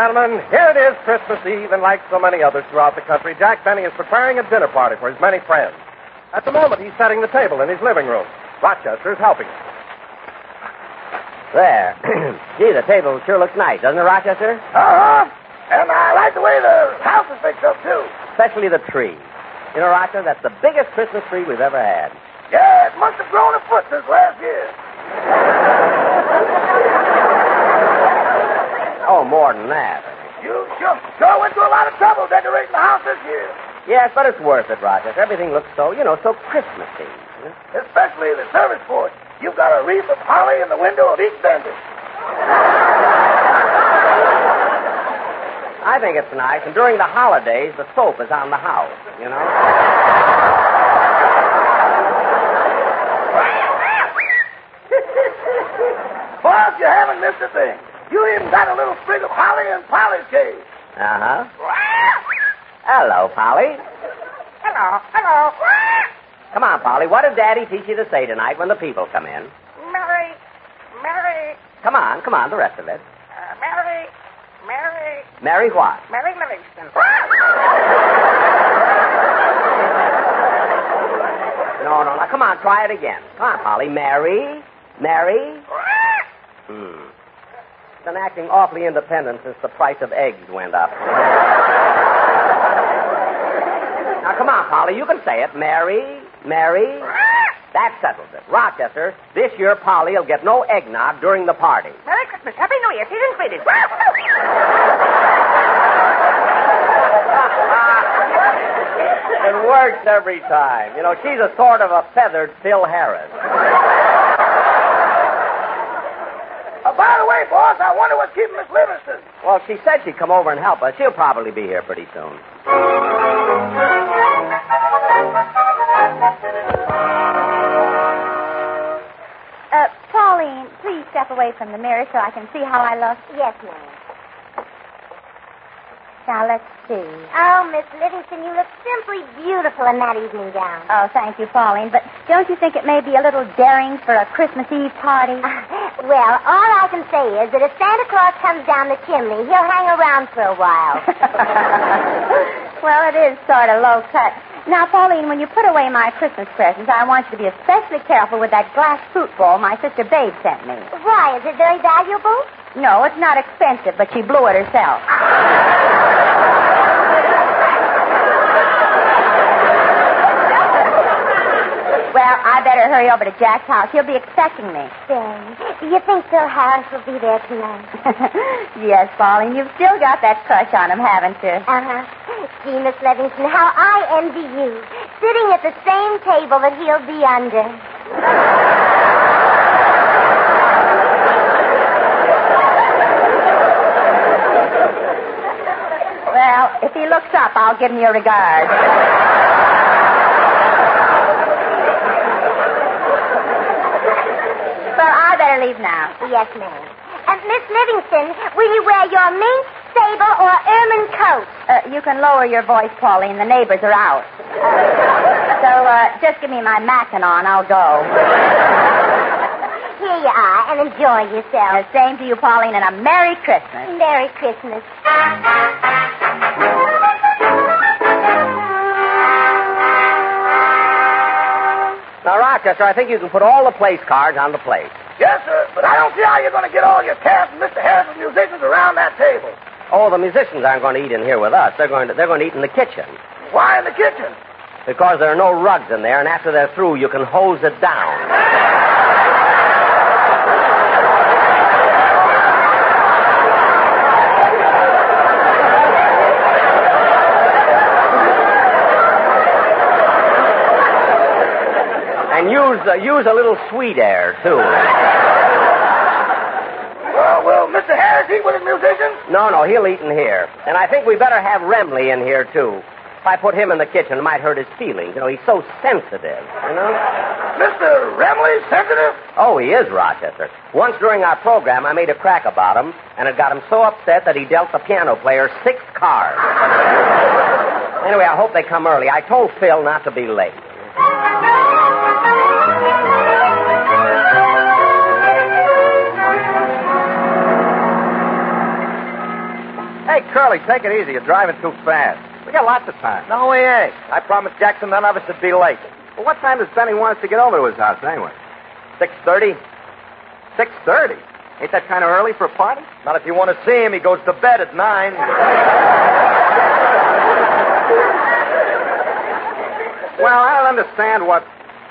gentlemen, here it is Christmas Eve, and like so many others throughout the country, Jack Benny is preparing a dinner party for his many friends. At the moment, he's setting the table in his living room. Rochester is helping him. There. Gee, the table sure looks nice, doesn't it, Rochester? Uh huh. And I like the way the house is fixed up, too. Especially the tree. You know, Rochester, that's the biggest Christmas tree we've ever had. Yeah, it must have grown a foot since last year. Oh, more than that. You sure, sure went to a lot of trouble decorating the house this year. Yes, but it's worth it, Rochester. Everything looks so, you know, so Christmassy. Especially the service porch. You've got a wreath of holly in the window of each bender. I think it's nice, and during the holidays, the soap is on the house, you know? Boss, you haven't missed a thing. You even got a little sprig of holly in Polly's cage. Uh huh. Hello, Polly. Hello, hello. Come on, Polly. What did Daddy teach you to say tonight when the people come in? Mary, Mary, Come on, come on, the rest of it. uh, Mary, Mary, Mary what? Mary Livingstone. No, no, no. Come on, try it again. Come on, Polly. Mary? Mary? Hmm. Been acting awfully independent since the price of eggs went up. now, come on, Polly. You can say it. Mary? Mary? That settles it. Rochester, this year Polly will get no eggnog during the party. Merry Christmas, Happy New Year, season's greetings. It works every time. You know, she's a sort of a feathered Phil Harris. Uh, by the way, boss, I wonder what's keeping Miss Livingstone. Well, she said she'd come over and help us. She'll probably be here pretty soon. Uh, Pauline, please step away from the mirror so I can see how I look. Yes, ma'am. Now, let's see. Oh, Miss Livingstone, you look simply beautiful in that evening gown. Oh, thank you, Pauline. But don't you think it may be a little daring for a Christmas Eve party? well, all I can say is that if Santa Claus comes down the chimney, he'll hang around for a while. well, it is sort of low cut. Now, Pauline, when you put away my Christmas presents, I want you to be especially careful with that glass fruit bowl my sister Babe sent me. Why? Is it very valuable? No, it's not expensive, but she blew it herself. Well, I better hurry over to Jack's house. He'll be expecting me. Say, do you think Phil Harris will be there tonight? yes, Pauline, you've still got that crush on him, haven't you? Uh-huh. Gee, Miss Livingstone, how I envy you. Sitting at the same table that he'll be under. Well, if he looks up, I'll give him your regard. well, I better leave now. Yes, ma'am. And Miss Livingstone, will you wear your mink, sable, or ermine coat? Uh, you can lower your voice, Pauline. The neighbors are out. so uh, just give me my mackinaw and I'll go. Here you are, and enjoy yourself. Uh, same to you, Pauline, and a Merry Christmas. Merry Christmas. Now, Rochester, I think you can put all the place cards on the plate. Yes, sir, but I don't see how you're going to get all your cast and Mr. Harris's musicians around that table. Oh, the musicians aren't going to eat in here with us. They're going to, they're going to eat in the kitchen. Why in the kitchen? Because there are no rugs in there, and after they're through, you can hose it down. And use, uh, use a little sweet air, too. Well, will Mr. Harris eat with his musicians? No, no, he'll eat in here. And I think we better have Remley in here, too. If I put him in the kitchen, it might hurt his feelings. You know, he's so sensitive, you know? Mr. Remley, sensitive? Oh, he is, Rochester. Once during our program, I made a crack about him, and it got him so upset that he dealt the piano player six cards. anyway, I hope they come early. I told Phil not to be late. Hey, Curly, take it easy. You're driving too fast. We got lots of time. No, we ain't. I promised Jackson none of us would be late. Well, what time does Benny want us to get over to his house anyway? 6.30. 6.30. Ain't that kind of early for a party? Not if you want to see him. He goes to bed at 9. Well, I don't understand what...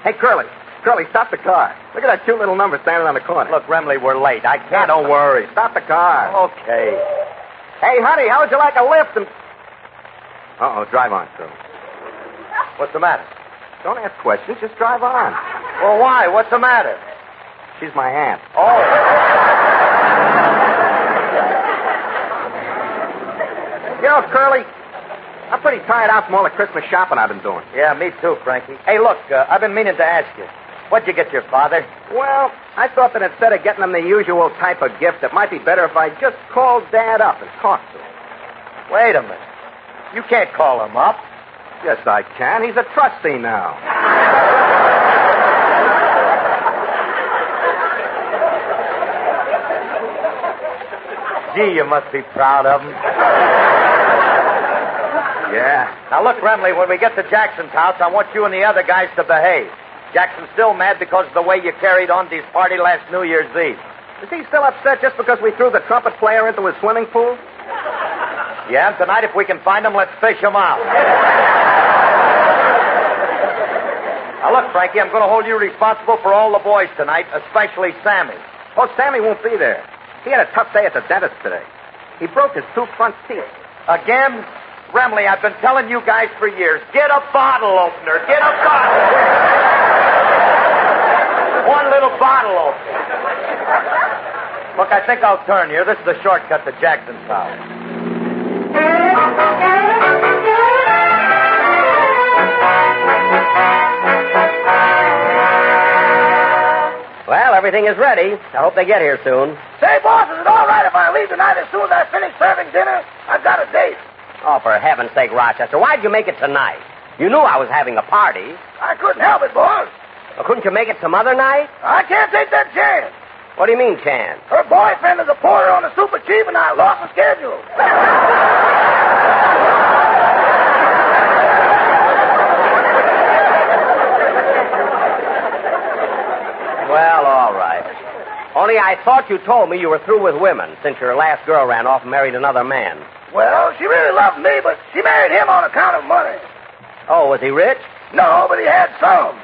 Hey, Curly. Curly, stop the car. Look at that cute little number standing on the corner. Look, Remley, we're late. I can't... don't worry. Stop the car. Okay. Hey, honey, how would you like a lift? And... Uh-oh, drive on, Curly. What's the matter? Don't ask questions. Just drive on. Well, why? What's the matter? She's my aunt. Oh. You know, Curly, I'm pretty tired out from all the Christmas shopping I've been doing. Yeah, me too, Frankie. Hey, look, uh, I've been meaning to ask you. What'd you get your father? Well, I thought that instead of getting him the usual type of gift, it might be better if I just called Dad up and talked to him. Wait a minute. You can't call him up. Yes, I can. He's a trustee now. Gee, you must be proud of him. Yeah. Now, look, Remley, when we get to Jackson's house, I want you and the other guys to behave. Jackson's still mad because of the way you carried on his party last New Year's Eve. Is he still upset just because we threw the trumpet player into his swimming pool? Yeah, and tonight, if we can find him, let's fish him out. now, look, Frankie, I'm going to hold you responsible for all the boys tonight, especially Sammy. Oh, Sammy won't be there. He had a tough day at the dentist today. He broke his two front teeth. Again? Remley, I've been telling you guys for years, get a bottle opener. Get a bottle. One little bottle opener. Look, I think I'll turn here. This is the shortcut to Jackson's house. Well, everything is ready. I hope they get here soon. Say, boss, is it all right if I leave tonight as soon as I finish serving dinner? I've got a date. Oh, for heaven's sake, Rochester, why'd you make it tonight? You knew I was having a party. I couldn't help it, boss. Well, couldn't you make it some other night? I can't take that chance. What do you mean, chance? Her boyfriend is a porter on the Super Chief, and I lost the schedule. Well, all right. Only I thought you told me you were through with women since your last girl ran off and married another man. Well, she really loved me, but she married him on account of money. Oh, was he rich? No, but he had some.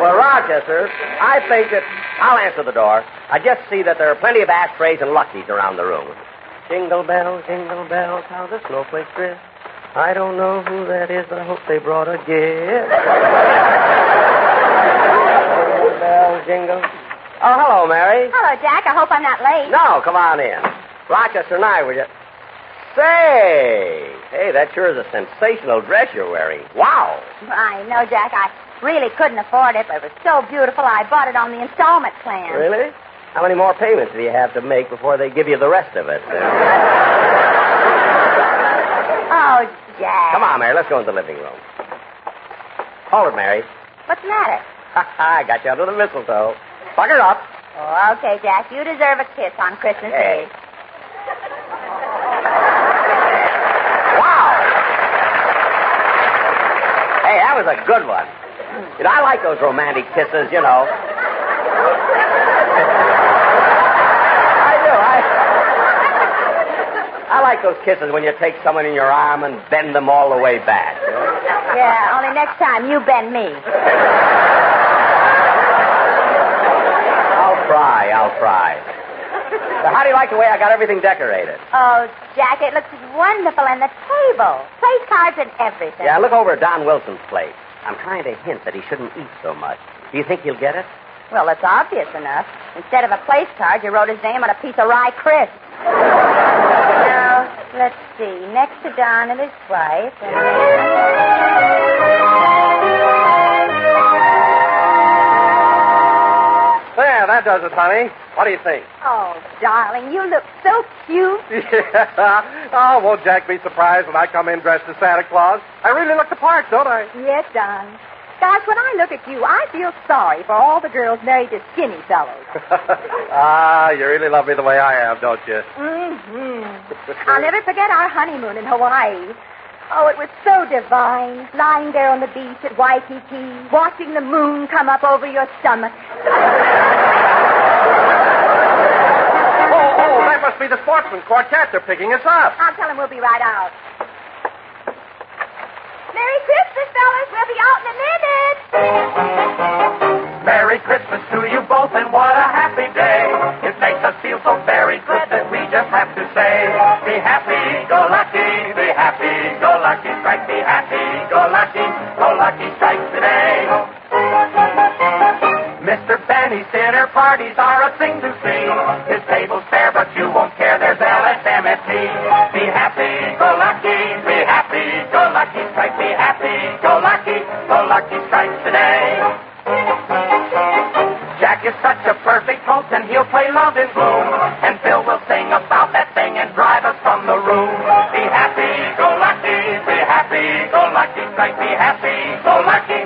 Well, Rochester, I think that I'll answer the door. I just see that there are plenty of ashtrays and luckies around the room. Jingle bells, jingle bells, how the snowflakes drift. I don't know who that is, but I hope they brought a gift. jingle bells, jingle. Oh, hello, Mary. Hello, Jack. I hope I'm not late. No, come on in. Rochester and I were just. Say, hey, that sure is a sensational dress you're wearing. Wow. I know, Jack. I really couldn't afford it, but it was so beautiful I bought it on the installment plan. Really? How many more payments do you have to make before they give you the rest of it? Oh, Jack. Come on, Mary. Let's go into the living room. Hold it, Mary. What's the matter? I got you under the mistletoe. Her up. Oh, okay, Jack. You deserve a kiss on Christmas Hey. Eve. Wow. Hey, that was a good one. You know, I like those romantic kisses, you know. I do. I, I like those kisses when you take someone in your arm and bend them all the way back. Yeah, only next time you bend me. I'll try. I'll try. So how do you like the way I got everything decorated? Oh, Jack, it looks wonderful. And the table. Place cards and everything. Yeah, look over at Don Wilson's plate. I'm trying to hint that he shouldn't eat so much. Do you think he'll get it? Well, it's obvious enough. Instead of a place card, you wrote his name on a piece of rye crisp. now, let's see. Next to Don and his wife. And that does it, honey. What do you think? Oh, darling, you look so cute. Yeah. Oh, won't Jack be surprised when I come in dressed as Santa Claus? I really look the part, don't I? Yes, Don. Gosh, when I look at you, I feel sorry for all the girls married to skinny fellows. ah, you really love me the way I am, don't you? Mm-hmm. I'll never forget our honeymoon in Hawaii. Oh, it was so divine. Lying there on the beach at Waikiki, watching the moon come up over your stomach. Oh, oh, that must be the Sportsmen Quartet. They're picking us up. I'll tell them we'll be right out. Merry Christmas, fellas. We'll be out in a minute. Merry Christmas to you both, and what a happy day. It makes us feel so very good that we just have to say, be happy, go lucky, be happy, go lucky, strike, be happy, go lucky, go lucky, strike today. Mr. Benny's dinner parties are a thing to see. His table's fair, but you won't care. There's LSMFT. Be happy, go lucky, be happy, go lucky, strike, be happy, go lucky, go lucky, strike today. Jack is such a perfect host, and he'll play Love in Bloom. And Bill will sing about that thing and drive us from the room. Be happy, go lucky, be happy, go lucky, strike, be happy, go lucky, go lucky,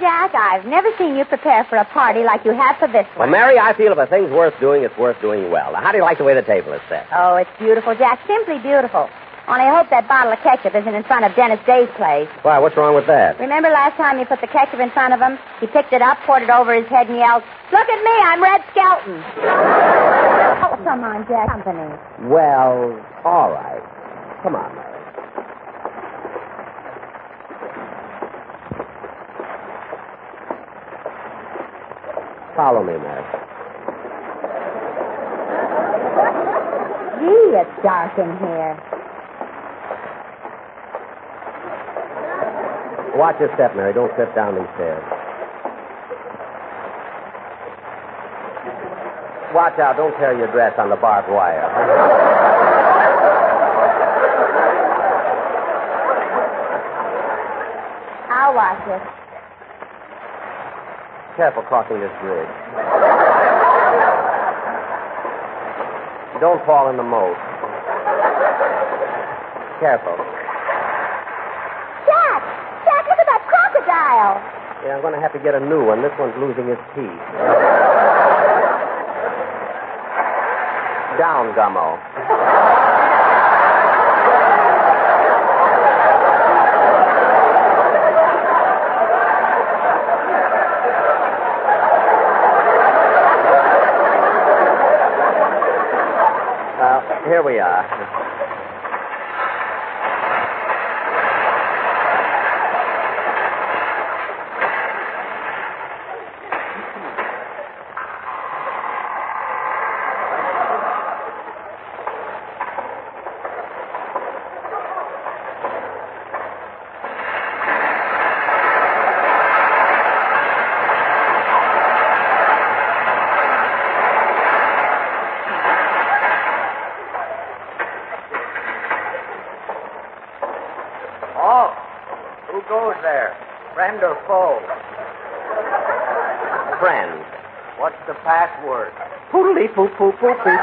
Jack, I've never seen you prepare for a party like you have for this one. Well. Mary, I feel if a thing's worth doing, it's worth doing well. Now, how do you like the way the table is set? Oh, it's beautiful, Jack. Simply beautiful. Only I hope that bottle of ketchup isn't in front of Dennis Day's place. Why, what's wrong with that? Remember last time you put the ketchup in front of him? He picked it up, poured it over his head, and yelled, Look at me, I'm Red Skelton. oh, come on, Jack. Company. Well, all right. Come on, Mary. Follow me, Mary. Gee, it's dark in here. Watch your step, Mary. Don't slip down these stairs. Watch out. Don't tear your dress on the barbed wire. I'll watch it. Careful crossing this bridge. Don't fall in the moat. Careful. Jack! Jack, look at that crocodile! Yeah, I'm going to have to get a new one. This one's losing its teeth. Down, Gummo. Well, here we are. Oh, who goes there? Friend or foe? Friend. What's the password? Poodly poo poo poo poo poo.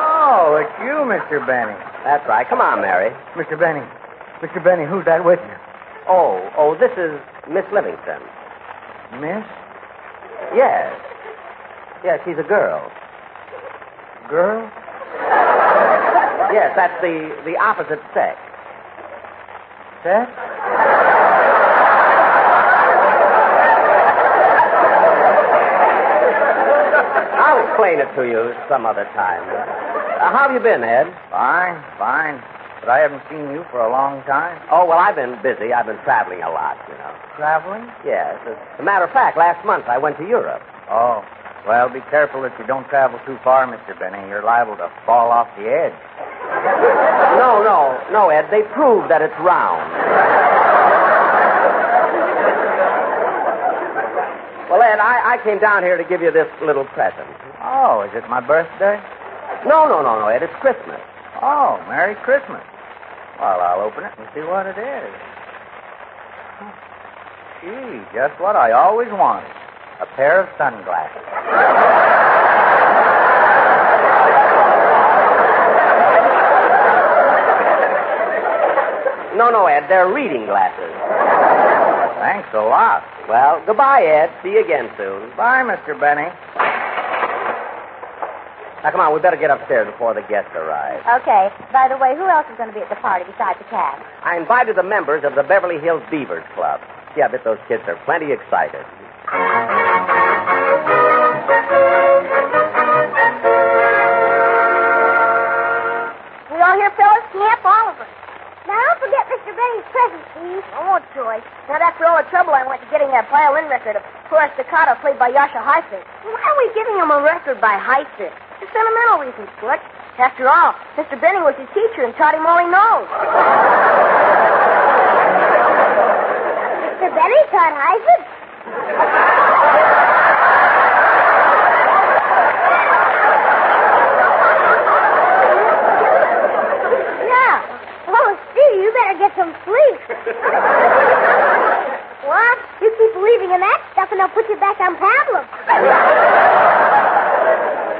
Oh, it's you, Mr. Benny. That's right. Come on, Mary. Mr. Benny. Mr. Benny, who's that with you? Oh, oh, this is Miss Livingstone. Miss? Yes. Yes, she's a girl. Girl? Yes, that's the, the opposite sex. Sex? I'll explain it to you some other time. Uh, how have you been, Ed? Fine, fine. But I haven't seen you for a long time. Oh, well, I've been busy. I've been traveling a lot, you know. Traveling? Yes. As a matter of fact, last month I went to Europe. Oh. Well, be careful that you don't travel too far, Mr. Benny. You're liable to fall off the edge. No, no, no, Ed. They proved that it's round. well, Ed, I, I came down here to give you this little present. Oh, is it my birthday? No, no, no, no, Ed. It's Christmas. Oh, Merry Christmas. Well, I'll open it and see what it is. Gee, just what I always wanted. A pair of sunglasses. No, no, Ed, they're reading glasses. Thanks a lot. Well, goodbye, Ed. See you again soon. Bye, Mr. Benny. Now, come on, we better get upstairs before the guests arrive. Okay. By the way, who else is going to be at the party besides the cat? I invited the members of the Beverly Hills Beavers Club. See, I bet those kids are plenty excited. We all here, fellas? Yep, all of us. Now, don't forget Mr. Benny's present, please. I won't, Joyce. Not after all the trouble I went to getting that violin record of Hora Staccato played by Jascha Heifetz. Why are we giving him a record by Heifetz? For sentimental reasons, Butch. After all, Mr. Benny was his teacher and taught him all he knows. Mr. Benny taught Heifetz. Yeah. Oh, Steve, you better get some sleep. what? You keep believing in that stuff and they'll put you back on Pablum.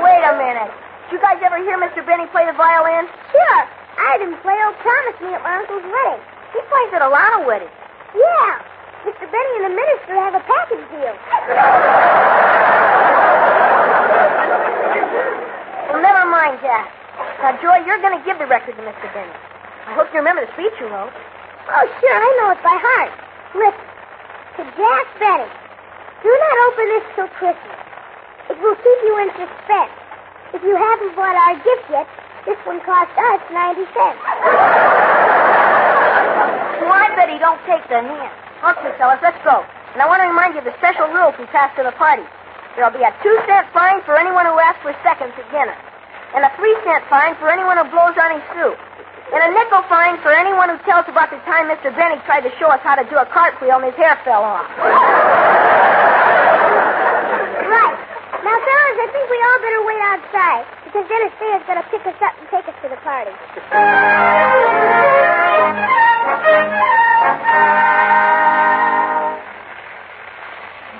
Wait a minute. Did you guys ever hear Mr. Benny play the violin? Sure. I had him play old promised me at my uncle's wedding. He plays at a lot of weddings. Yeah. Mr. Benny and the minister have a package deal. Well, never mind that. Now, Joy, you're going to give the record to Mr. Benny. I hope you remember the speech you wrote. Oh, sure, I know it by heart. Listen. To Jack Benny. Do not open this till Christmas. It will keep you in suspense. If you haven't bought our gift yet, this one cost us 90 cents. Well, I bet he don't take the hint. Okay, fellas, let's go. And I want to remind you of the special rules we passed to the party. There'll be a two-cent fine for anyone who asks for seconds at dinner. And a three-cent fine for anyone who blows on his soup. And a nickel fine for anyone who tells about the time Mr. Benny tried to show us how to do a cartwheel and his hair fell off. Right. Now, fellas, I think we all better wait outside because Dennis Sayer's going to pick us up and take us to the party.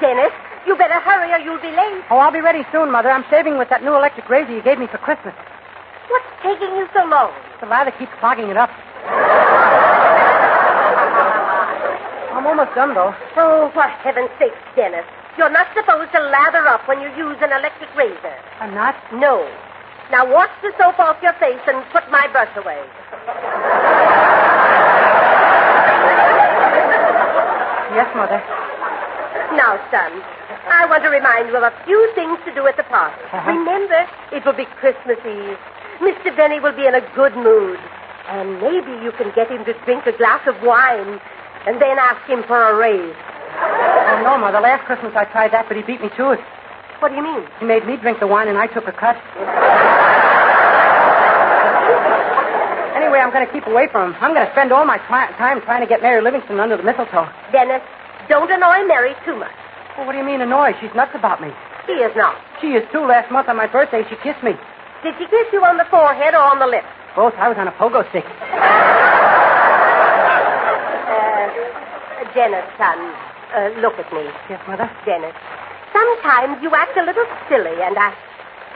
Dennis, you better hurry or you'll be late. Oh, I'll be ready soon, Mother. I'm shaving with that new electric razor you gave me for Christmas. What's taking you so long? The lather keeps clogging it up. I'm almost done, though. Oh, for heaven's sake, Dennis. You're not supposed to lather up when you use an electric razor. I'm not? No. Now wash the soap off your face and put my brush away. Yes, Mother. Now, son, I want to remind you of a few things to do at the party. Uh-huh. Remember, it will be Christmas Eve. Mr. Benny will be in a good mood. And maybe you can get him to drink a glass of wine and then ask him for a raise. Oh, no, Mother. Last Christmas I tried that, but he beat me to it. What do you mean? He made me drink the wine, and I took a cut. Anyway, I'm going to keep away from him. I'm going to spend all my twi- time trying to get Mary Livingstone under the mistletoe. Dennis, don't annoy Mary too much. Well, what do you mean annoy? She's nuts about me. She is not. She is too. Last month on my birthday, she kissed me. Did she kiss you on the forehead or on the lips? Both. I was on a pogo stick. Uh, Dennis, son, uh, look at me. Yes, Mother? Dennis, sometimes you act a little silly, and I,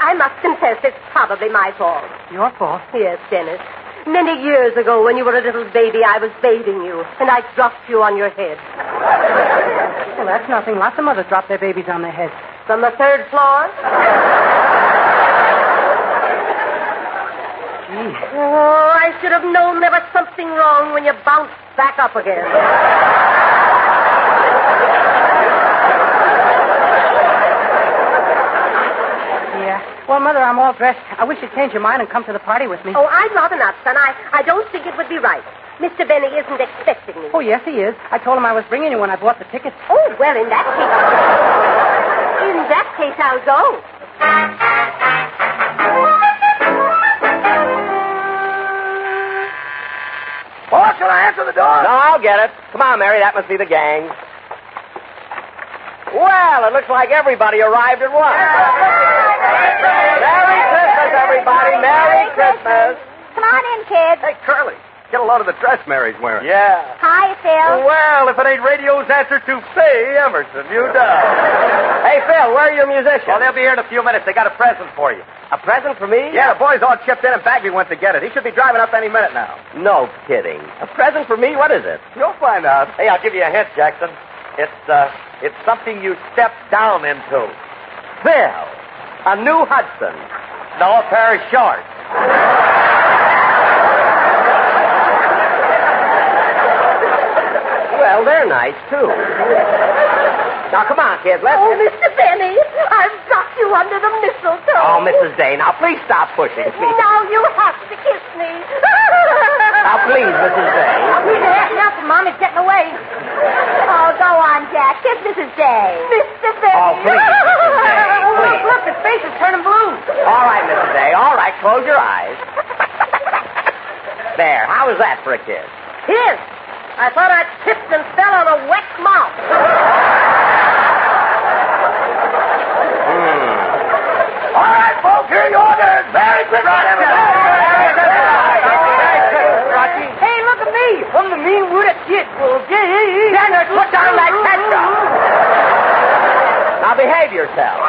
I must confess it's probably my fault. Your fault. Yes, Dennis. Many years ago, when you were a little baby, I was bathing you, and I dropped you on your head. Well, that's nothing. Lots of mothers drop their babies on their heads. From the third floor? Gee. Oh, I should have known there was something wrong when you bounced back up again. Yeah. Well, Mother, I'm all dressed. I wish you'd change your mind and come to the party with me. Oh, I'd rather not, son. I, I don't think it would be right. Mr. Benny isn't expecting me. Oh, yes, he is. I told him I was bringing you when I bought the tickets. Oh, well, in that case. In that case, I'll go. Boss, shall I answer the door? No, I'll get it. Come on, Mary. That must be the gang. Well, it looks like everybody arrived at once. Merry Christmas, everybody. Merry Christmas. Come on in, kids. Hey, Curly. Get a load of the dress Mary's wearing. Yeah. Hi, Phil. Well, if it ain't radio's answer to Faye Emerson, you done. Hey, Phil, where are your musicians? Well, they'll be here in a few minutes. They got a present for you. A present for me? Yeah, the boys all chipped in and Bagby went to get it. He should be driving up any minute now. No kidding. A present for me? What is it? You'll find out. Hey, I'll give you a hint, Jackson. It's, uh, it's something you step down into. Phil, a new Hudson. No, a pair of shorts. Well, they're nice, too. Now, come on, kids. Let's. Oh, Mr. Benny, I've got you under the mistletoe. Oh, Mrs. Day, now please stop pushing me. Now you have to kiss me. Now, please, Mrs. Day. Please, ask nothing. Mommy's getting away. Oh, go on, Jack. Kiss Mrs. Day. Mr. Benny. Oh, please, Mrs. Day, Look, please. look, his face is turning blue. All right, Mrs. Day. All right, close your eyes. There. How was that for a kiss? Kiss. I thought I'd tripped and fell on a wet mouth. All right, folks, here are your orders. Merry Christmas, Hey, look at me. I'm the mean wooded kid. Well, Dennis, put down that ketchup. Now behave yourself.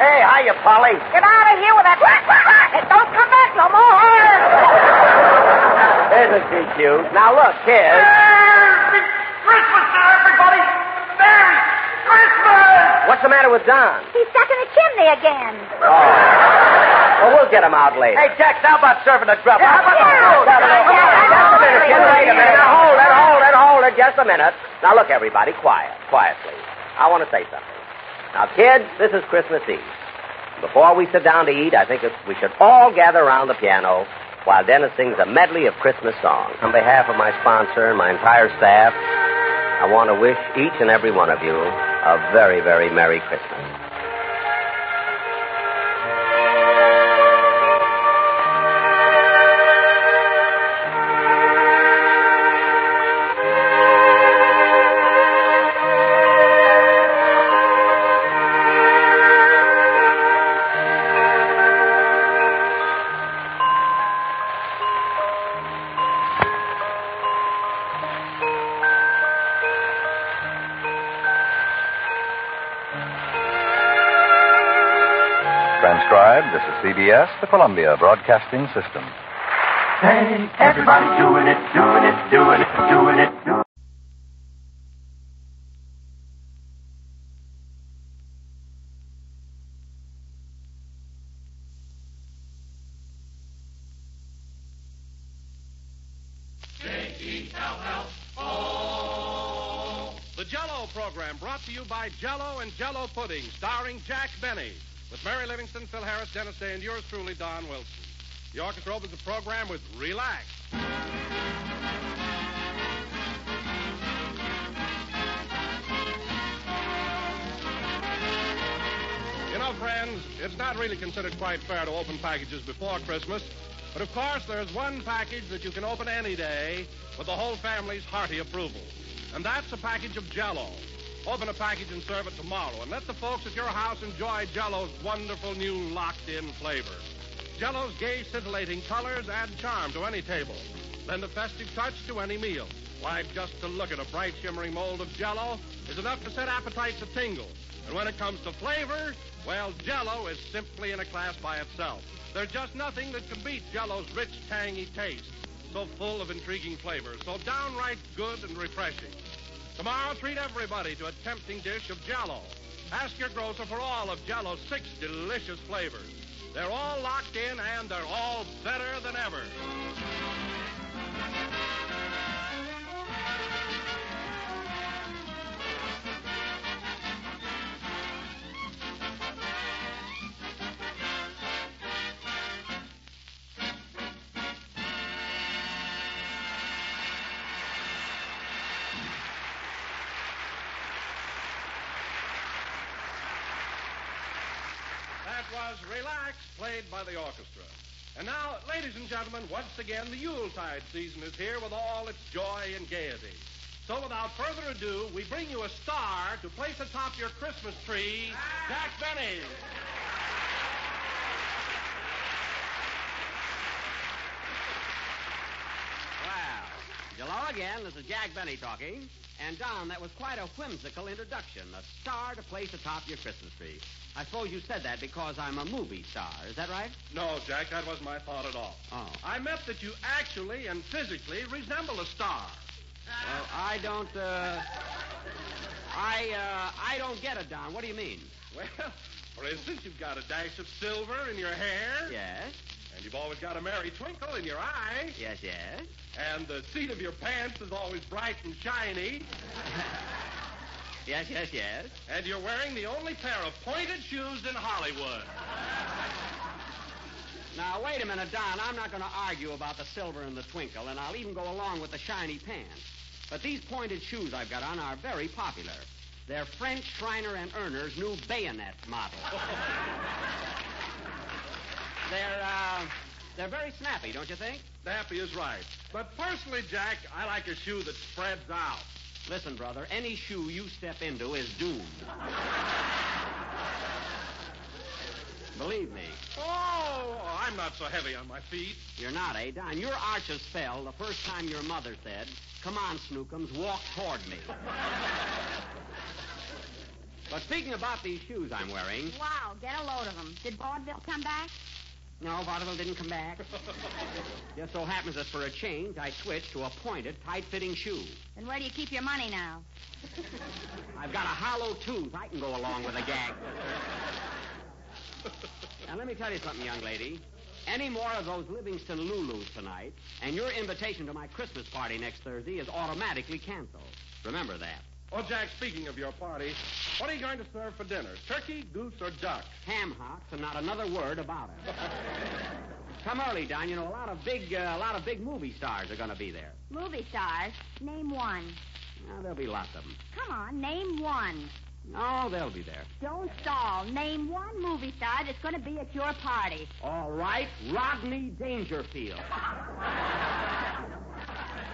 Hey, hiya, Polly. Get out of here with that. Hey, don't come back no more. Isn't she cute? Now look, kids. Christmas to everybody! Merry Christmas! What's the matter with Don? He's stuck in the chimney again. Oh. Well, we'll get him out later. Hey, Jack, how about serving a grub? Yeah, how about Yeah. Just a minute, kid. Wait a minute. Now, hold it, hold it, hold it. Just a minute. Now, look, everybody, quiet, quiet, please. I want to say something. Now, kids, this is Christmas Eve. Before we sit down to eat, I think it's, we should all gather around the piano while Dennis sings a medley of Christmas songs. On behalf of my sponsor and my entire staff, I want to wish each and every one of you a very, very Merry Christmas. Transcribed, this is CBS, the Columbia Broadcasting System. Hey, everybody doing it, doing it, doing it, doing it, doing it. The Jello program brought to you by Jello and Jello Pudding, starring Jack Benny, with Mary Livingstone, Phil Harris, Dennis Day, and yours truly, Don Wilson. The orchestra opens the program with Relax. You know, friends, it's not really considered quite fair to open packages before Christmas, but of course, there's one package that you can open any day with the whole family's hearty approval. And that's a package of Jello. Open a package and serve it tomorrow, and let the folks at your house enjoy Jello's wonderful new locked-in flavor. Jello's gay, scintillating colors add charm to any table. Lend a festive touch to any meal. Why, just to look at a bright, shimmering mold of Jello is enough to set appetites a tingle. And when it comes to flavor, well, Jello is simply in a class by itself. There's just nothing that can beat Jello's rich, tangy taste. So full of intriguing flavors, so downright good and refreshing. Tomorrow, treat everybody to a tempting dish of Jello. Ask your grocer for all of Jello's six delicious flavors. They're all locked in, and they're all better than ever. That was Relax, played by the orchestra. And now, ladies and gentlemen, once again, the Yuletide season is here with all its joy and gaiety. So without further ado, we bring you a star to place atop your Christmas tree, Jack Benny. Wow. Hello again. This is Jack Benny talking. And Don, that was quite a whimsical introduction. A star to place atop your Christmas tree. I suppose you said that because I'm a movie star. Is that right? No, Jack, that wasn't my thought at all. Oh. I meant that you actually and physically resemble a star. Well, I don't. Uh, I uh, I don't get it, Don. What do you mean? Well, for instance, you've got a dash of silver in your hair. Yes. And you've always got a merry twinkle in your eye. Yes, yes. And the seat of your pants is always bright and shiny. Yes, yes, yes. And you're wearing the only pair of pointed shoes in Hollywood. Now, wait a minute, Don. I'm not going to argue about the silver and the twinkle, and I'll even go along with the shiny pants. But these pointed shoes I've got on are very popular. They're French Shriner and Urner's new bayonet model. they're, uh, they're very snappy, don't you think? Snappy is right. But personally, Jack, I like a shoe that spreads out. Listen, brother, any shoe you step into is doomed. Believe me. Oh, I'm not so heavy on my feet. You're not, eh, Don? Your arches fell the first time your mother said, Come on, Snookums, walk toward me. but speaking about these shoes I'm wearing, Wow, get a load of them. Did vaudeville come back? No, vaudeville didn't come back. Just so happens that for a change, I switched to a pointed, tight-fitting shoe. Then where do you keep your money now? I've got a hollow tooth. I can go along with a gag. now, let me tell you something, young lady. Any more of those Livingstone Lulus tonight, and your invitation to my Christmas party next Thursday is automatically canceled. Remember that. Oh, Jack, speaking of your party, what are you going to serve for dinner? Turkey, goose, or duck? Ham hocks, and not another word about it. Come early, Don. You know a lot of big, uh, a lot of big movie stars are going to be there. Movie stars. Name one. Now, there'll be lots of them. Come on, name one. No, they'll be there. Don't stall. Name one movie star that's going to be at your party. All right, Rodney Dangerfield.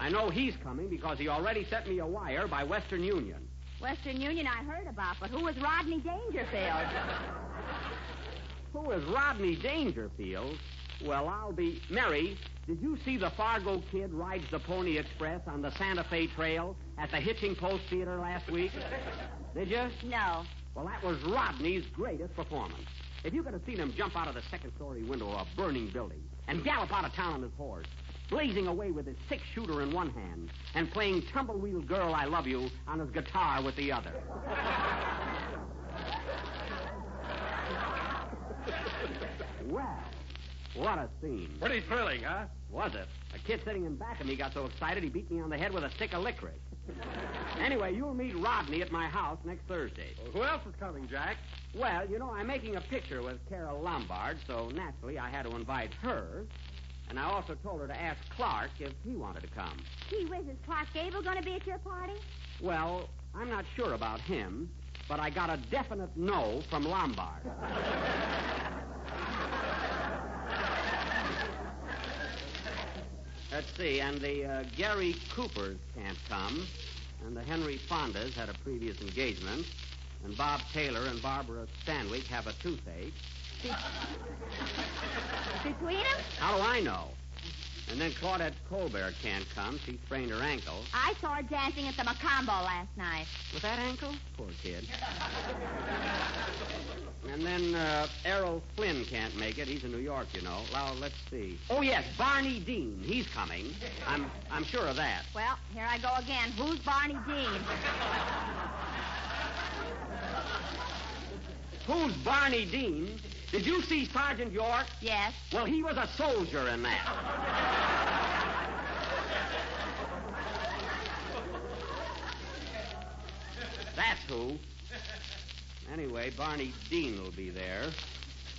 I know he's coming because he already sent me a wire by Western Union. Western Union I heard about, but who was Rodney Dangerfield? Who is Rodney Dangerfield? Well, I'll be. Mary, did you see the Fargo kid rides the Pony Express on the Santa Fe Trail at the Hitching Post Theater last week? Did you? No. Well, that was Rodney's greatest performance. If you could have seen him jump out of the second story window of a burning building and gallop out of town on his horse, blazing away with his six shooter in one hand and playing Tumbleweed Girl I Love You on his guitar with the other. well, what a scene. Pretty thrilling, huh? Was it? A kid sitting in back of me got so excited he beat me on the head with a stick of licorice. anyway, you'll meet Rodney at my house next Thursday. Well, who else is coming, Jack? Well, you know, I'm making a picture with Carole Lombard, so naturally I had to invite her. And I also told her to ask Clark if he wanted to come. Gee whiz, is Clark Gable going to be at your party? Well, I'm not sure about him, but I got a definite no from Lombard. Let's see, and the uh, Gary Coopers can't come, and the Henry Fondas had a previous engagement, and Bob Taylor and Barbara Stanwyck have a toothache. Between them? How do I know? And then Claudette Colbert can't come. She sprained her ankle. I saw her dancing at the Mocambo last night. With that ankle? Poor kid. and then uh, Errol Flynn can't make it. He's in New York, you know. Well, let's see. Oh yes, Barney Dean. He's coming. I'm I'm sure of that. Well, here I go again. Who's Barney Dean? Who's Barney Dean? Did you see Sergeant York? Yes. Well, he was a soldier in that. That's who. Anyway, Barney Dean will be there.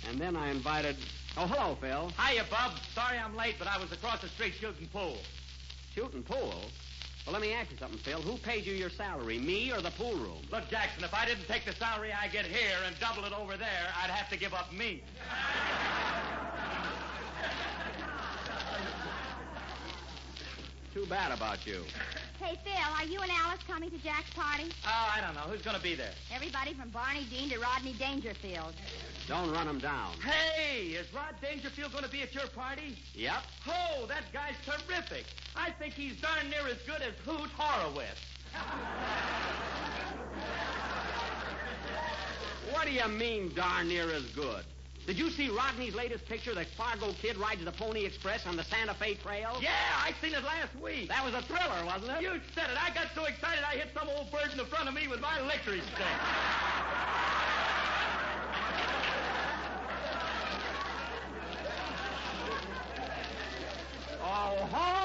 And then I invited. Oh, hello, Phil. Hiya, Bub. Sorry I'm late, but I was across the street shooting pool. Shooting pool? Well, let me ask you something, Phil. Who pays you your salary, me or the pool room? Look, Jackson, if I didn't take the salary I get here and double it over there, I'd have to give up me. too bad about you. Hey, Phil, are you and Alice coming to Jack's party? Oh, I don't know. Who's going to be there? Everybody from Barney Dean to Rodney Dangerfield. Don't run him down. Hey, is Rod Dangerfield going to be at your party? Yep. Oh, that guy's terrific. I think he's darn near as good as Hoot Horowitz. What do you mean, darn near as good? Did you see Rodney's latest picture, the Fargo kid rides the Pony Express on the Santa Fe Trail? Yeah, I seen it last week. That was a thriller, wasn't it? You said it. I got so excited I hit some old bird in the front of me with my licorice stick. Oh, ho!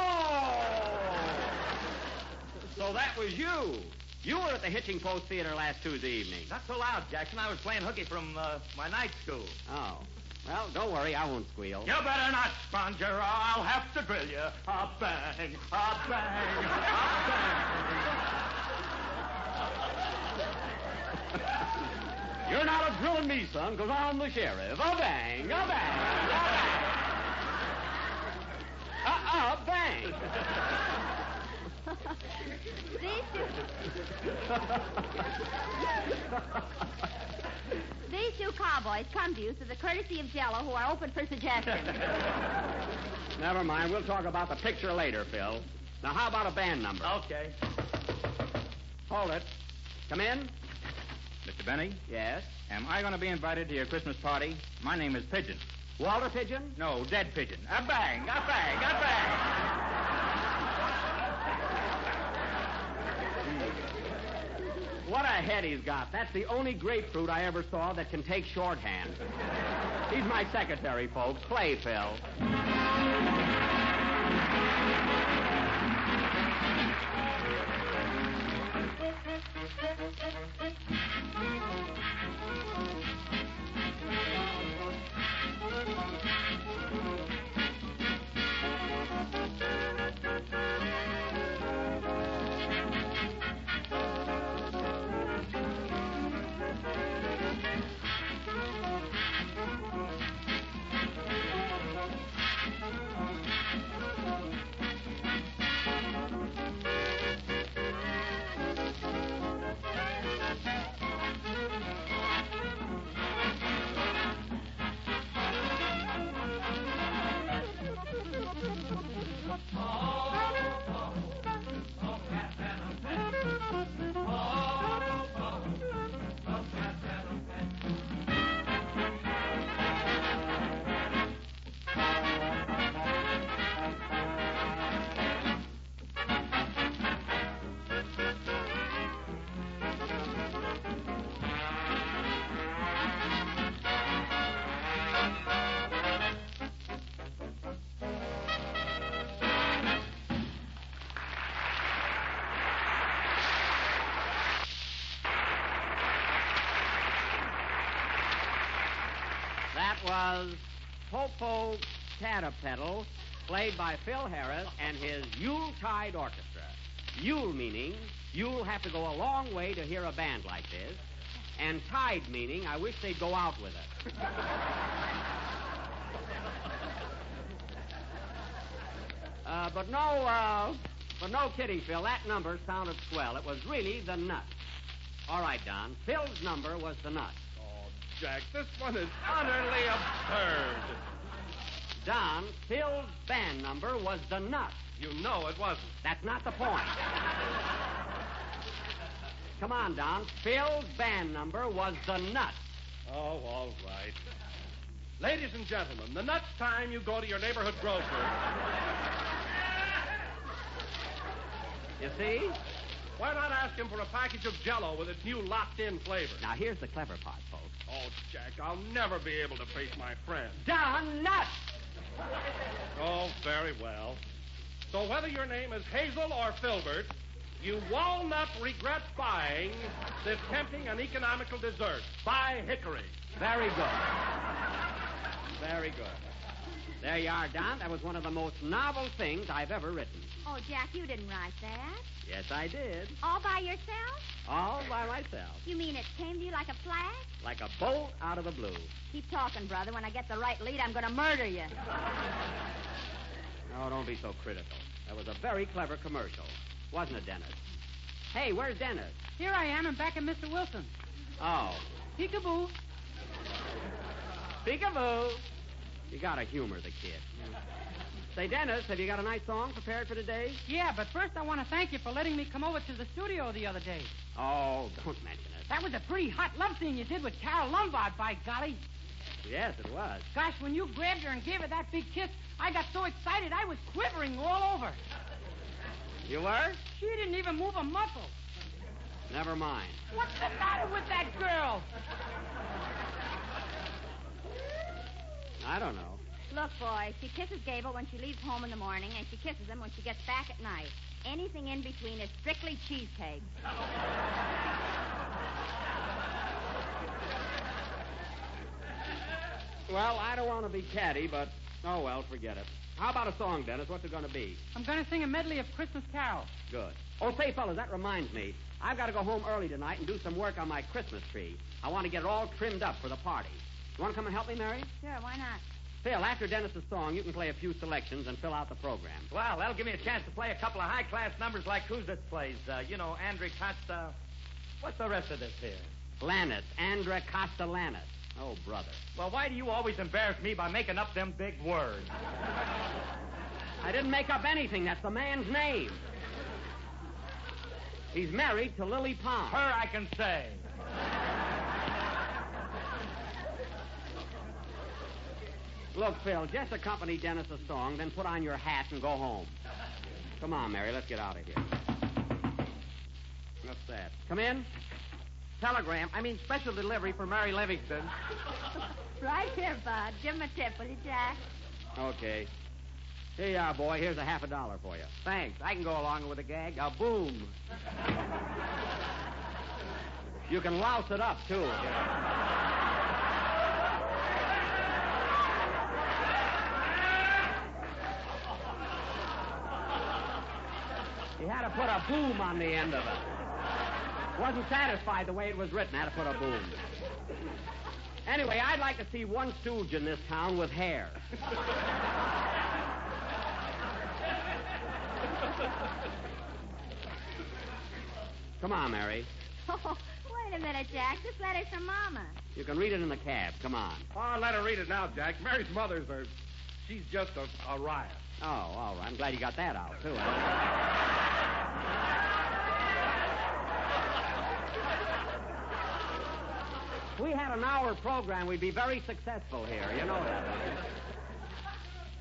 So that was you. You were at the Hitching Post Theater last Tuesday evening. Not so loud, Jackson. I was playing hooky from uh, my night school. Oh. Well, don't worry, I won't squeal. You better not, Sponger, or I'll have to drill you. A bang, a bang, a bang. You're not a drilling me, son, because I'm the sheriff. A bang, a bang, a bang. Uh-uh, bang. These two. These two cowboys come to you through the courtesy of Jello, who are open for suggestions. Never mind, we'll talk about the picture later, Phil. Now, how about a band number? Okay. Hold it. Come in. Mr. Benny, Yes. am I going to be invited to your Christmas party? My name is Pigeon. Walter Pidgeon? No, Dead Pigeon. A bang, a bang, a bang. Hmm. What a head he's got. That's the only grapefruit I ever saw that can take shorthand. He's my secretary, folks. Play, Phil. That was Popo Catapedal, played by Phil Harris and his Yuletide Orchestra. Yule meaning you'll have to go a long way to hear a band like this, and tide meaning I wish they'd go out with us. uh, but no, uh, but no kidding, Phil. That number sounded swell. It was really the nut. All right, Don. Phil's number was the nut. Jack, this one is utterly absurd. Don, Phil's band number was the nut. You know it wasn't. That's not the point. Come on, Don. Phil's band number was the nut. Oh, all right. Ladies and gentlemen, the next time you go to your neighborhood grocer, You see? Why not ask him for a package of Jello with its new locked-in flavor? Now, here's the clever part, folks. Oh, Jack, I'll never be able to face my friend. Don Nut! Oh, very well. So whether your name is Hazel or Filbert, you will not regret buying this tempting and economical dessert. Buy Hickory. Very good. Very good. There you are, Don. That was one of the most novel things I've ever written. Oh, Jack, you didn't write that. Yes, I did. All by yourself? All by myself. You mean it came to you like a flash? Like a bolt out of the blue. Keep talking, brother. When I get the right lead, I'm going to murder you. Oh, don't be so critical. That was a very clever commercial, wasn't it, Dennis? Hey, where's Dennis? Here I am, and back at Mr. Wilson. Oh, Peekaboo. peekaboo. You gotta humor the kid. Say, Dennis, have you got a nice song prepared for today? Yeah, but first I want to thank you for letting me come over to the studio the other day. Oh, don't mention it. That was a pretty hot love scene you did with Carole Lombard, by golly. Yes, it was. Gosh, when you grabbed her and gave her that big kiss, I got so excited I was quivering all over. You were? She didn't even move a muscle. Never mind. What's the matter with that girl? I don't know. Look, boy, she kisses Gable when she leaves home in the morning, and she kisses him when she gets back at night. Anything in between is strictly cheesecake. Well, I don't want to be catty, but oh well, forget it. How about a song, Dennis? What's it going to be? I'm going to sing a medley of Christmas carols. Good. Oh, say, fellas, that reminds me. I've got to go home early tonight and do some work on my Christmas tree. I want to get it all trimmed up for the party. You want to come and help me, Mary? Sure, why not? Phil, after Dennis's song, you can play a few selections and fill out the program. Well, that'll give me a chance to play a couple of high-class numbers like who's this plays. Uh, you know, Andre Costa. What's the rest of this here? Lannis, Andra Costalannis. Oh, brother. Well, why do you always embarrass me by making up them big words? I didn't make up anything. That's the man's name. He's married to Lily Pons. Her I can say. Look, Phil, just accompany Dennis's song, then put on your hat and go home. Come on, Mary, let's get out of here. What's that? Come in. Telegram. I mean, special delivery for Mary Livingstone. Right here, Bud. Give him a tip, will you, Jack? Okay. Here you are, boy. Here's a half a dollar for you. Thanks. I can go along with a gag. A boom. You can louse it up, too. He had to put a boom on the end of it. Wasn't satisfied the way it was written. Had to put a boom. Anyway, I'd like to see one stooge in this town with hair. Come on, Mary. Oh, wait a minute, Jack. This letter's from Mama. You can read it in the cab. Come on. Oh, let her read it now, Jack. Mary's mother's a. She's just a, a riot. Oh, all right. I'm glad you got that out, too. If we had an hour program, we'd be very successful here. You know that.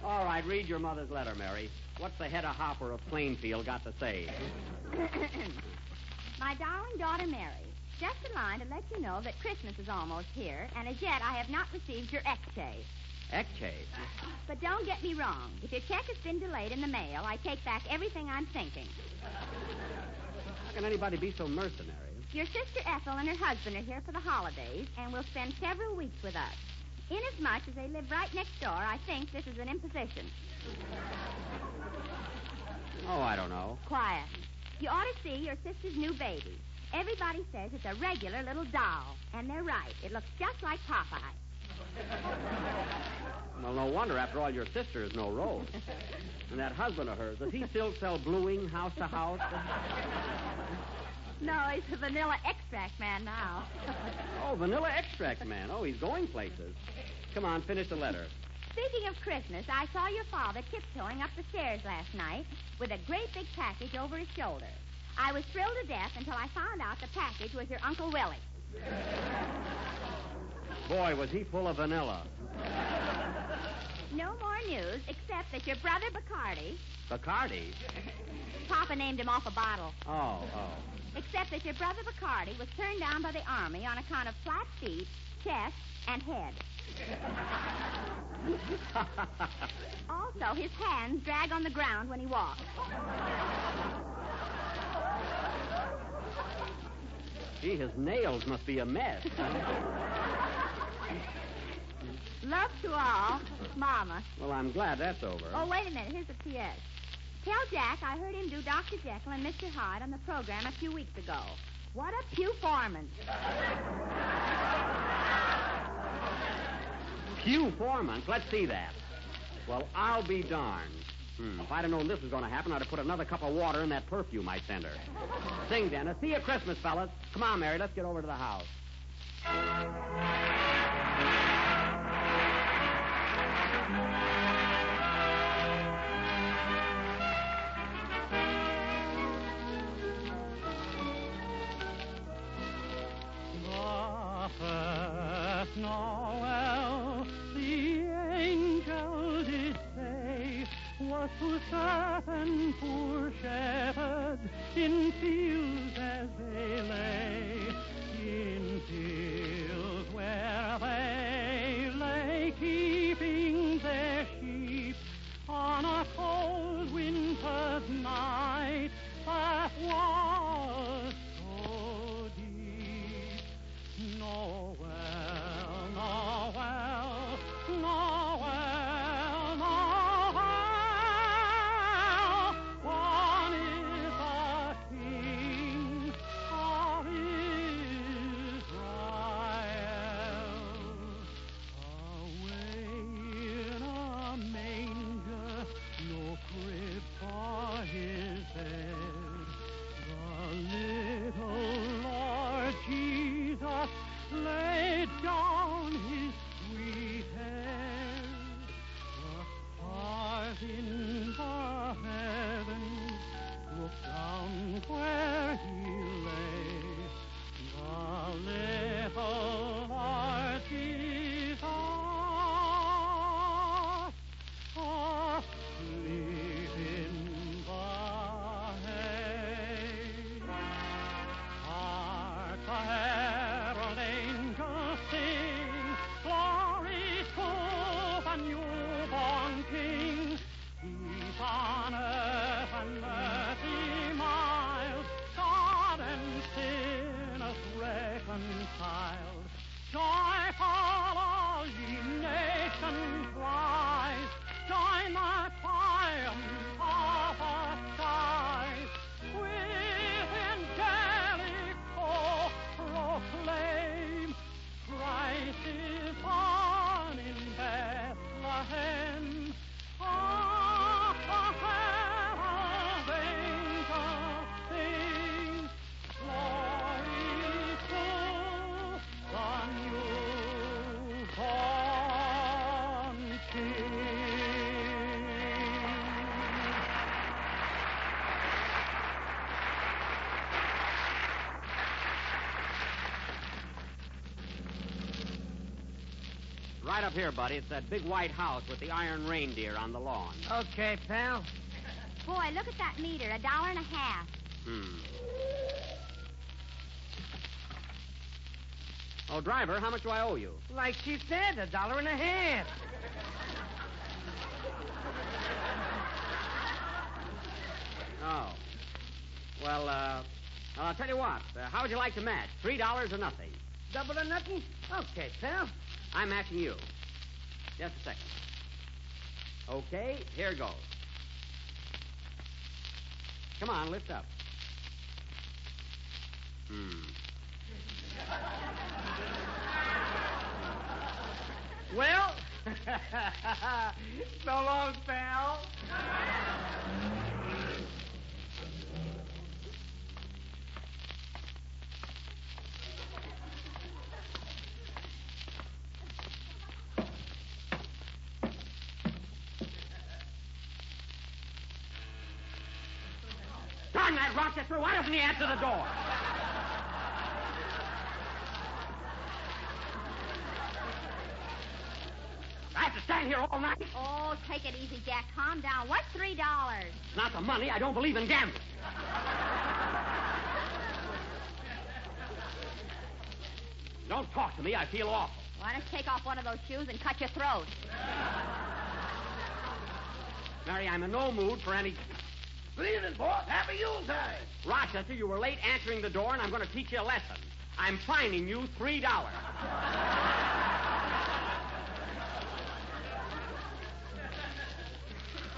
All right, read your mother's letter, Mary. What's the Hedda Hopper of Plainfield got to say? My darling daughter Mary, just a line to let you know that Christmas is almost here, and as yet I have not received your X-Chay. X-Chay. But don't get me wrong. If your check has been delayed in the mail, I take back everything I'm thinking. How can anybody be so mercenary? Your sister Ethel and her husband are here for the holidays and will spend several weeks with us. Inasmuch as they live right next door, I think this is an imposition. Oh, I don't know. Quiet. You ought to see your sister's new baby. Everybody says it's a regular little doll, and they're right. It looks just like Popeye. Well, no wonder. After all, your sister is no rose. And that husband of hers, does he still sell bluing house to house? No, he's a vanilla extract man now. Oh, vanilla extract man. Oh, he's going places. Come on, finish the letter. Speaking of Christmas, I saw your father tiptoeing up the stairs last night with a great big package over his shoulder. I was thrilled to death until I found out the package was your Uncle Willie. Boy, was he full of vanilla. No more news except that your brother Bacardi, Bacardi? Papa named him off a bottle, Oh, oh. Except that your brother Bacardi was turned down by the Army on account of flat feet, chest, and head. Also, his hands drag on the ground when he walks. Gee, his nails must be a mess. Love to all, Mama. well, I'm glad that's over. Oh, wait a minute. Here's a P.S. Tell Jack I heard him do Dr. Jekyll and Mr. Hyde on the program a few weeks ago. What a pew foreman. Pew Foreman. Let's see that. Well, I'll be darned. Hmm, if I'd have known this was going to happen, I'd have put another cup of water in that perfume I sent her. Sing, Dennis. See you Christmas, fellas. Come on, Mary. Let's get over to the house. To certain poor shepherds in fields as they lay, in fields where they lay keeping their sheep on a cold winter's up here, buddy. It's that big white house with the iron reindeer on the lawn. Okay, pal. Boy, look at that meter. A dollar and a half. Hmm. Oh, driver, how much do I owe you? Like she said, a dollar and a half. Oh. Well, uh, I'll tell you what. Uh, how would you like to match? Three dollars or nothing. Double or nothing? Okay, pal. I'm matching you. Just a second. Okay, here goes. Come on, lift up. Hmm. Well, so long, pal. Darn that Rochester! Why doesn't he answer the door? I have to stand here all night. Oh, take it easy, Jack. Calm down. What's three dollars? Not the money. I don't believe in gambling. Don't talk to me. I feel awful. Why don't you take off one of those shoes and cut your throat? Mary, I'm in no mood for any. Good evening, boss. Happy Yuletide. Rochester, you were late answering the door, and I'm going to teach you a lesson. I'm fining you three dollars.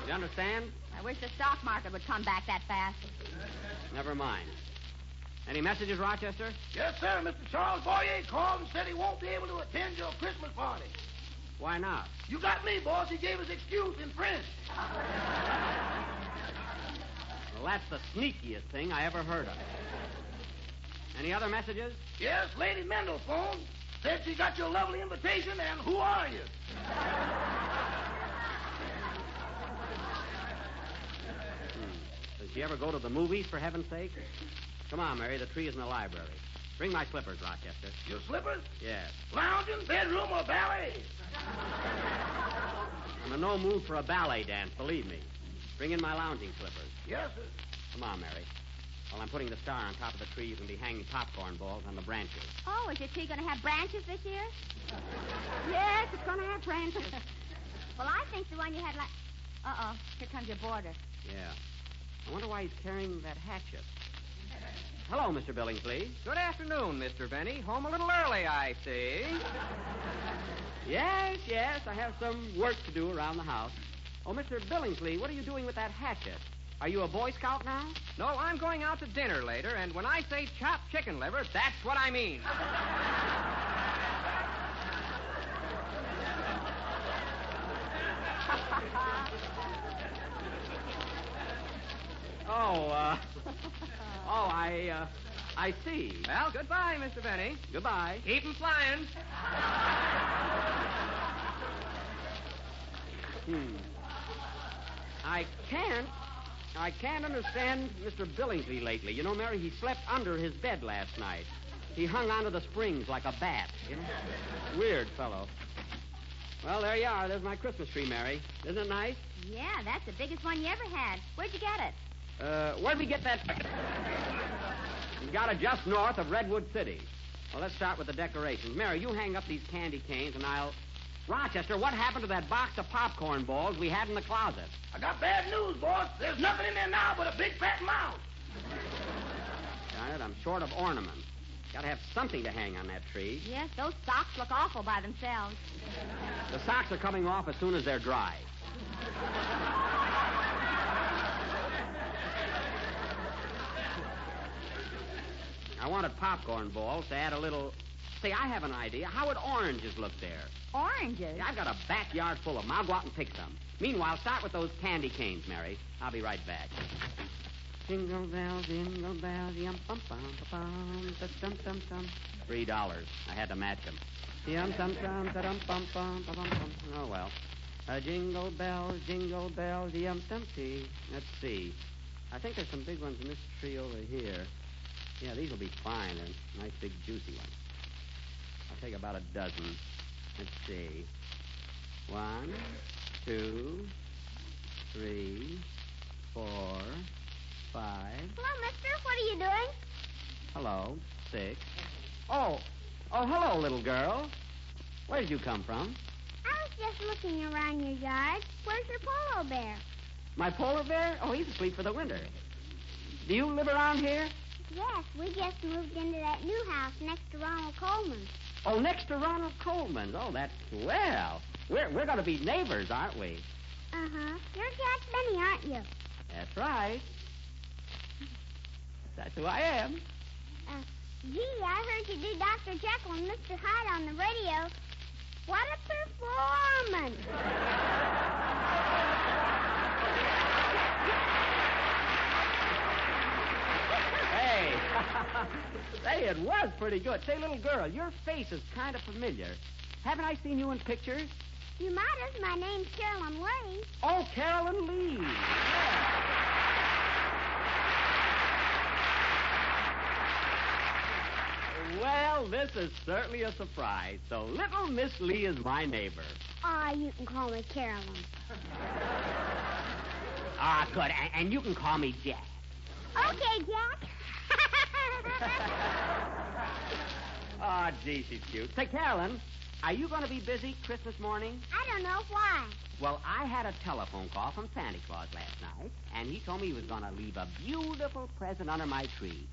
You understand? I wish the stock market would come back that fast. Never mind. Any messages, Rochester? Yes, sir. Mr. Charles Boyer called and said he won't be able to attend your Christmas party. Why not? You got me, boss. He gave his excuse in print. Well, that's the sneakiest thing I ever heard of. Any other messages? Yes, Lady Mendl phoned. Said she got your lovely invitation, and who are you? Hmm. Does she ever go to the movies, for heaven's sake? Come on, Mary. The tree is in the library. Bring my slippers, Rochester. Your slippers? Yes. Lounging, bedroom, or ballet? I'm in no mood for a ballet dance, believe me. Bring in my lounging slippers. Yes, sir. Come on, Mary. While I'm putting the star on top of the tree, you can be hanging popcorn balls on the branches. Oh, is your tree going to have branches this year? Yes, it's going to have branches. Well, I think the one you had last. Uh oh, here comes your boarder. Yeah. I wonder why he's carrying that hatchet. Hello, Mr. Billingsley. Good afternoon, Mr. Benny. Home a little early, I see. Yes, yes, I have some work to do around the house. Oh, Mr. Billingsley, what are you doing with that hatchet? Are you a Boy Scout now? No, I'm going out to dinner later, and when I say chopped chicken liver, that's what I mean. Oh, uh. oh, I, uh. I see. Well, goodbye, Mr. Benny. Goodbye. Keep 'em flying. Hmm. I can't. I can't understand Mr. Billingsley lately. You know, Mary, he slept under his bed last night. He hung onto the springs like a bat. You know? Weird fellow. Well, there you are. There's my Christmas tree, Mary. Isn't it nice? Yeah, that's the biggest one you ever had. Where'd you get it? Uh, where'd we get that? We got it just north of Redwood City. Well, let's start with the decorations. Mary, you hang up these candy canes, and I'll. Rochester, what happened to that box of popcorn balls we had in the closet? I got bad news, boss. There's nothing in there now but a big fat mouse. Darn it, I'm short of ornaments. Got to have something to hang on that tree. Yes, those socks look awful by themselves. The socks are coming off as soon as they're dry. I wanted popcorn balls to add a little. Say, I have an idea. How would oranges look there? Oranges? I've got a backyard full of them. I'll go out and pick some. Meanwhile, start with those candy canes, Mary. I'll be right back. Jingle bells, jingle bells, yum bum bum bum bum, dum dum dum. Three dollars. I had to match them. Yum dum dum dum bum bum bum bum bum. Oh well. Uh, jingle bells, jingle bells, yum dum tee. Let's see. I think there's some big ones in this tree over here. Yeah, these will be fine. They're nice big juicy ones. I'll take about a dozen. Let's see. One, two, three, four, five. Hello, mister. What are you doing? Hello, six. Oh, oh, hello, little girl. Where did you come from? I was just looking around your yard. Where's your polo bear? My polar bear? Oh, he's asleep for the winter. Do you live around here? Yes, we just moved into that new house next to Ronald Colman's. Oh, next to Ronald Colman's. Oh, that's well. We're, we're going to be neighbors, aren't we? Uh-huh. You're Jack Benny, aren't you? That's right. That's who I am. Uh, gee, I heard you do Dr. Jekyll and Mr. Hyde on the radio. What a performance! Hey, hey, it was pretty good. Say, little girl, your face is kind of familiar. Haven't I seen you in pictures? You might have. My name's Carolyn Lee. Oh, Carolyn Lee. Yeah. Well, this is certainly a surprise. So, little Miss Lee is my neighbor. Ah, you can call me Carolyn. Ah, good. And, and you can call me Jack. Okay, Jack. Ah, oh, gee, she's cute. Say, Carolyn, are you going to be busy Christmas morning? I don't know why. Well, I had a telephone call from Santa Claus last night, and he told me he was going to leave a beautiful present under my tree,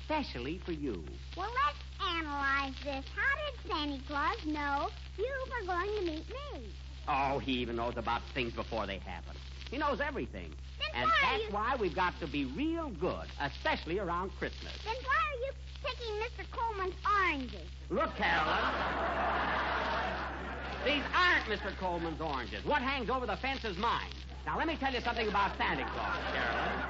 especially for you. Well, let's analyze this. How did Santa Claus know you were going to meet me? Oh, he even knows about things before they happen. He knows everything. Then and why that's you- why we've got to be real good, especially around Christmas. Then why are you picking Mr. Colman's oranges? Look, Carolyn. These aren't Mr. Colman's oranges. What hangs over the fence is mine. Now, let me tell you something about Santa Claus, Carolyn.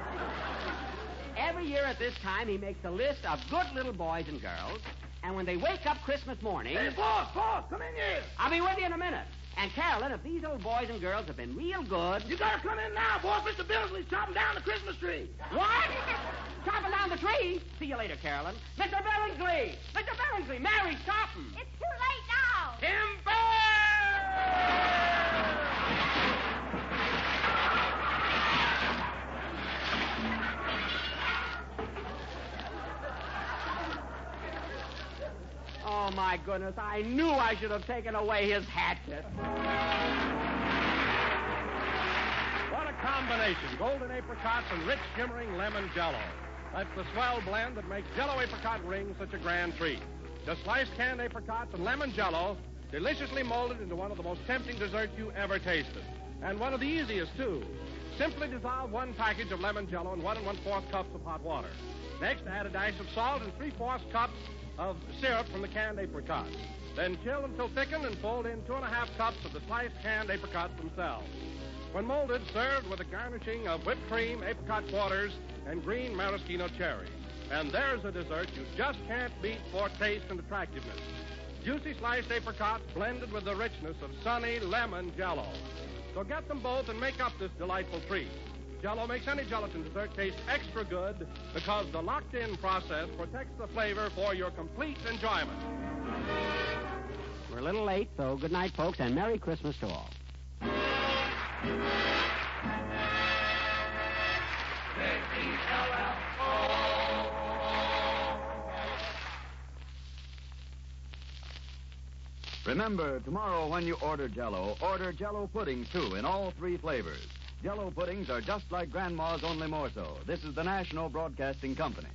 Every year at this time, he makes a list of good little boys and girls, and when they wake up Christmas morning. Hey, boss, boss, come in here. I'll be with you in a minute. And Carolyn, if these old boys and girls have been real good. You gotta come in now, boss. Mr. Billsley's chopping down the Christmas tree. What? chopping down the tree? See you later, Carolyn. Mr. Billingsley! Mr. Billingsley, Mary's chopping. It's too late now. Oh, my goodness. I knew I should have taken away his hatchet. What a combination. Golden apricots and rich shimmering lemon jello. That's the swell blend that makes jello apricot rings such a grand treat. Just sliced canned apricots and lemon jello, deliciously molded into one of the most tempting desserts you ever tasted. And one of the easiest, too. Simply dissolve one package of lemon jello in one and one fourth cups of hot water. Next, add a dash of salt and three fourths cups of syrup from the canned apricots. Then chill until thickened and fold in two and a half cups of the sliced canned apricots themselves. When molded, served with a garnishing of whipped cream, apricot quarters, and green maraschino cherries. And there's a dessert you just can't beat for taste and attractiveness. Juicy sliced apricots blended with the richness of sunny lemon jello. So get them both and make up this delightful treat. Jello makes any gelatin dessert taste extra good because the locked in process protects the flavor for your complete enjoyment. We're a little late, so good night, folks, and Merry Christmas to all. Remember, tomorrow when you order Jello, order Jello pudding too in all three flavors. Jello puddings are just like Grandma's, only more so. This is the National Broadcasting Company.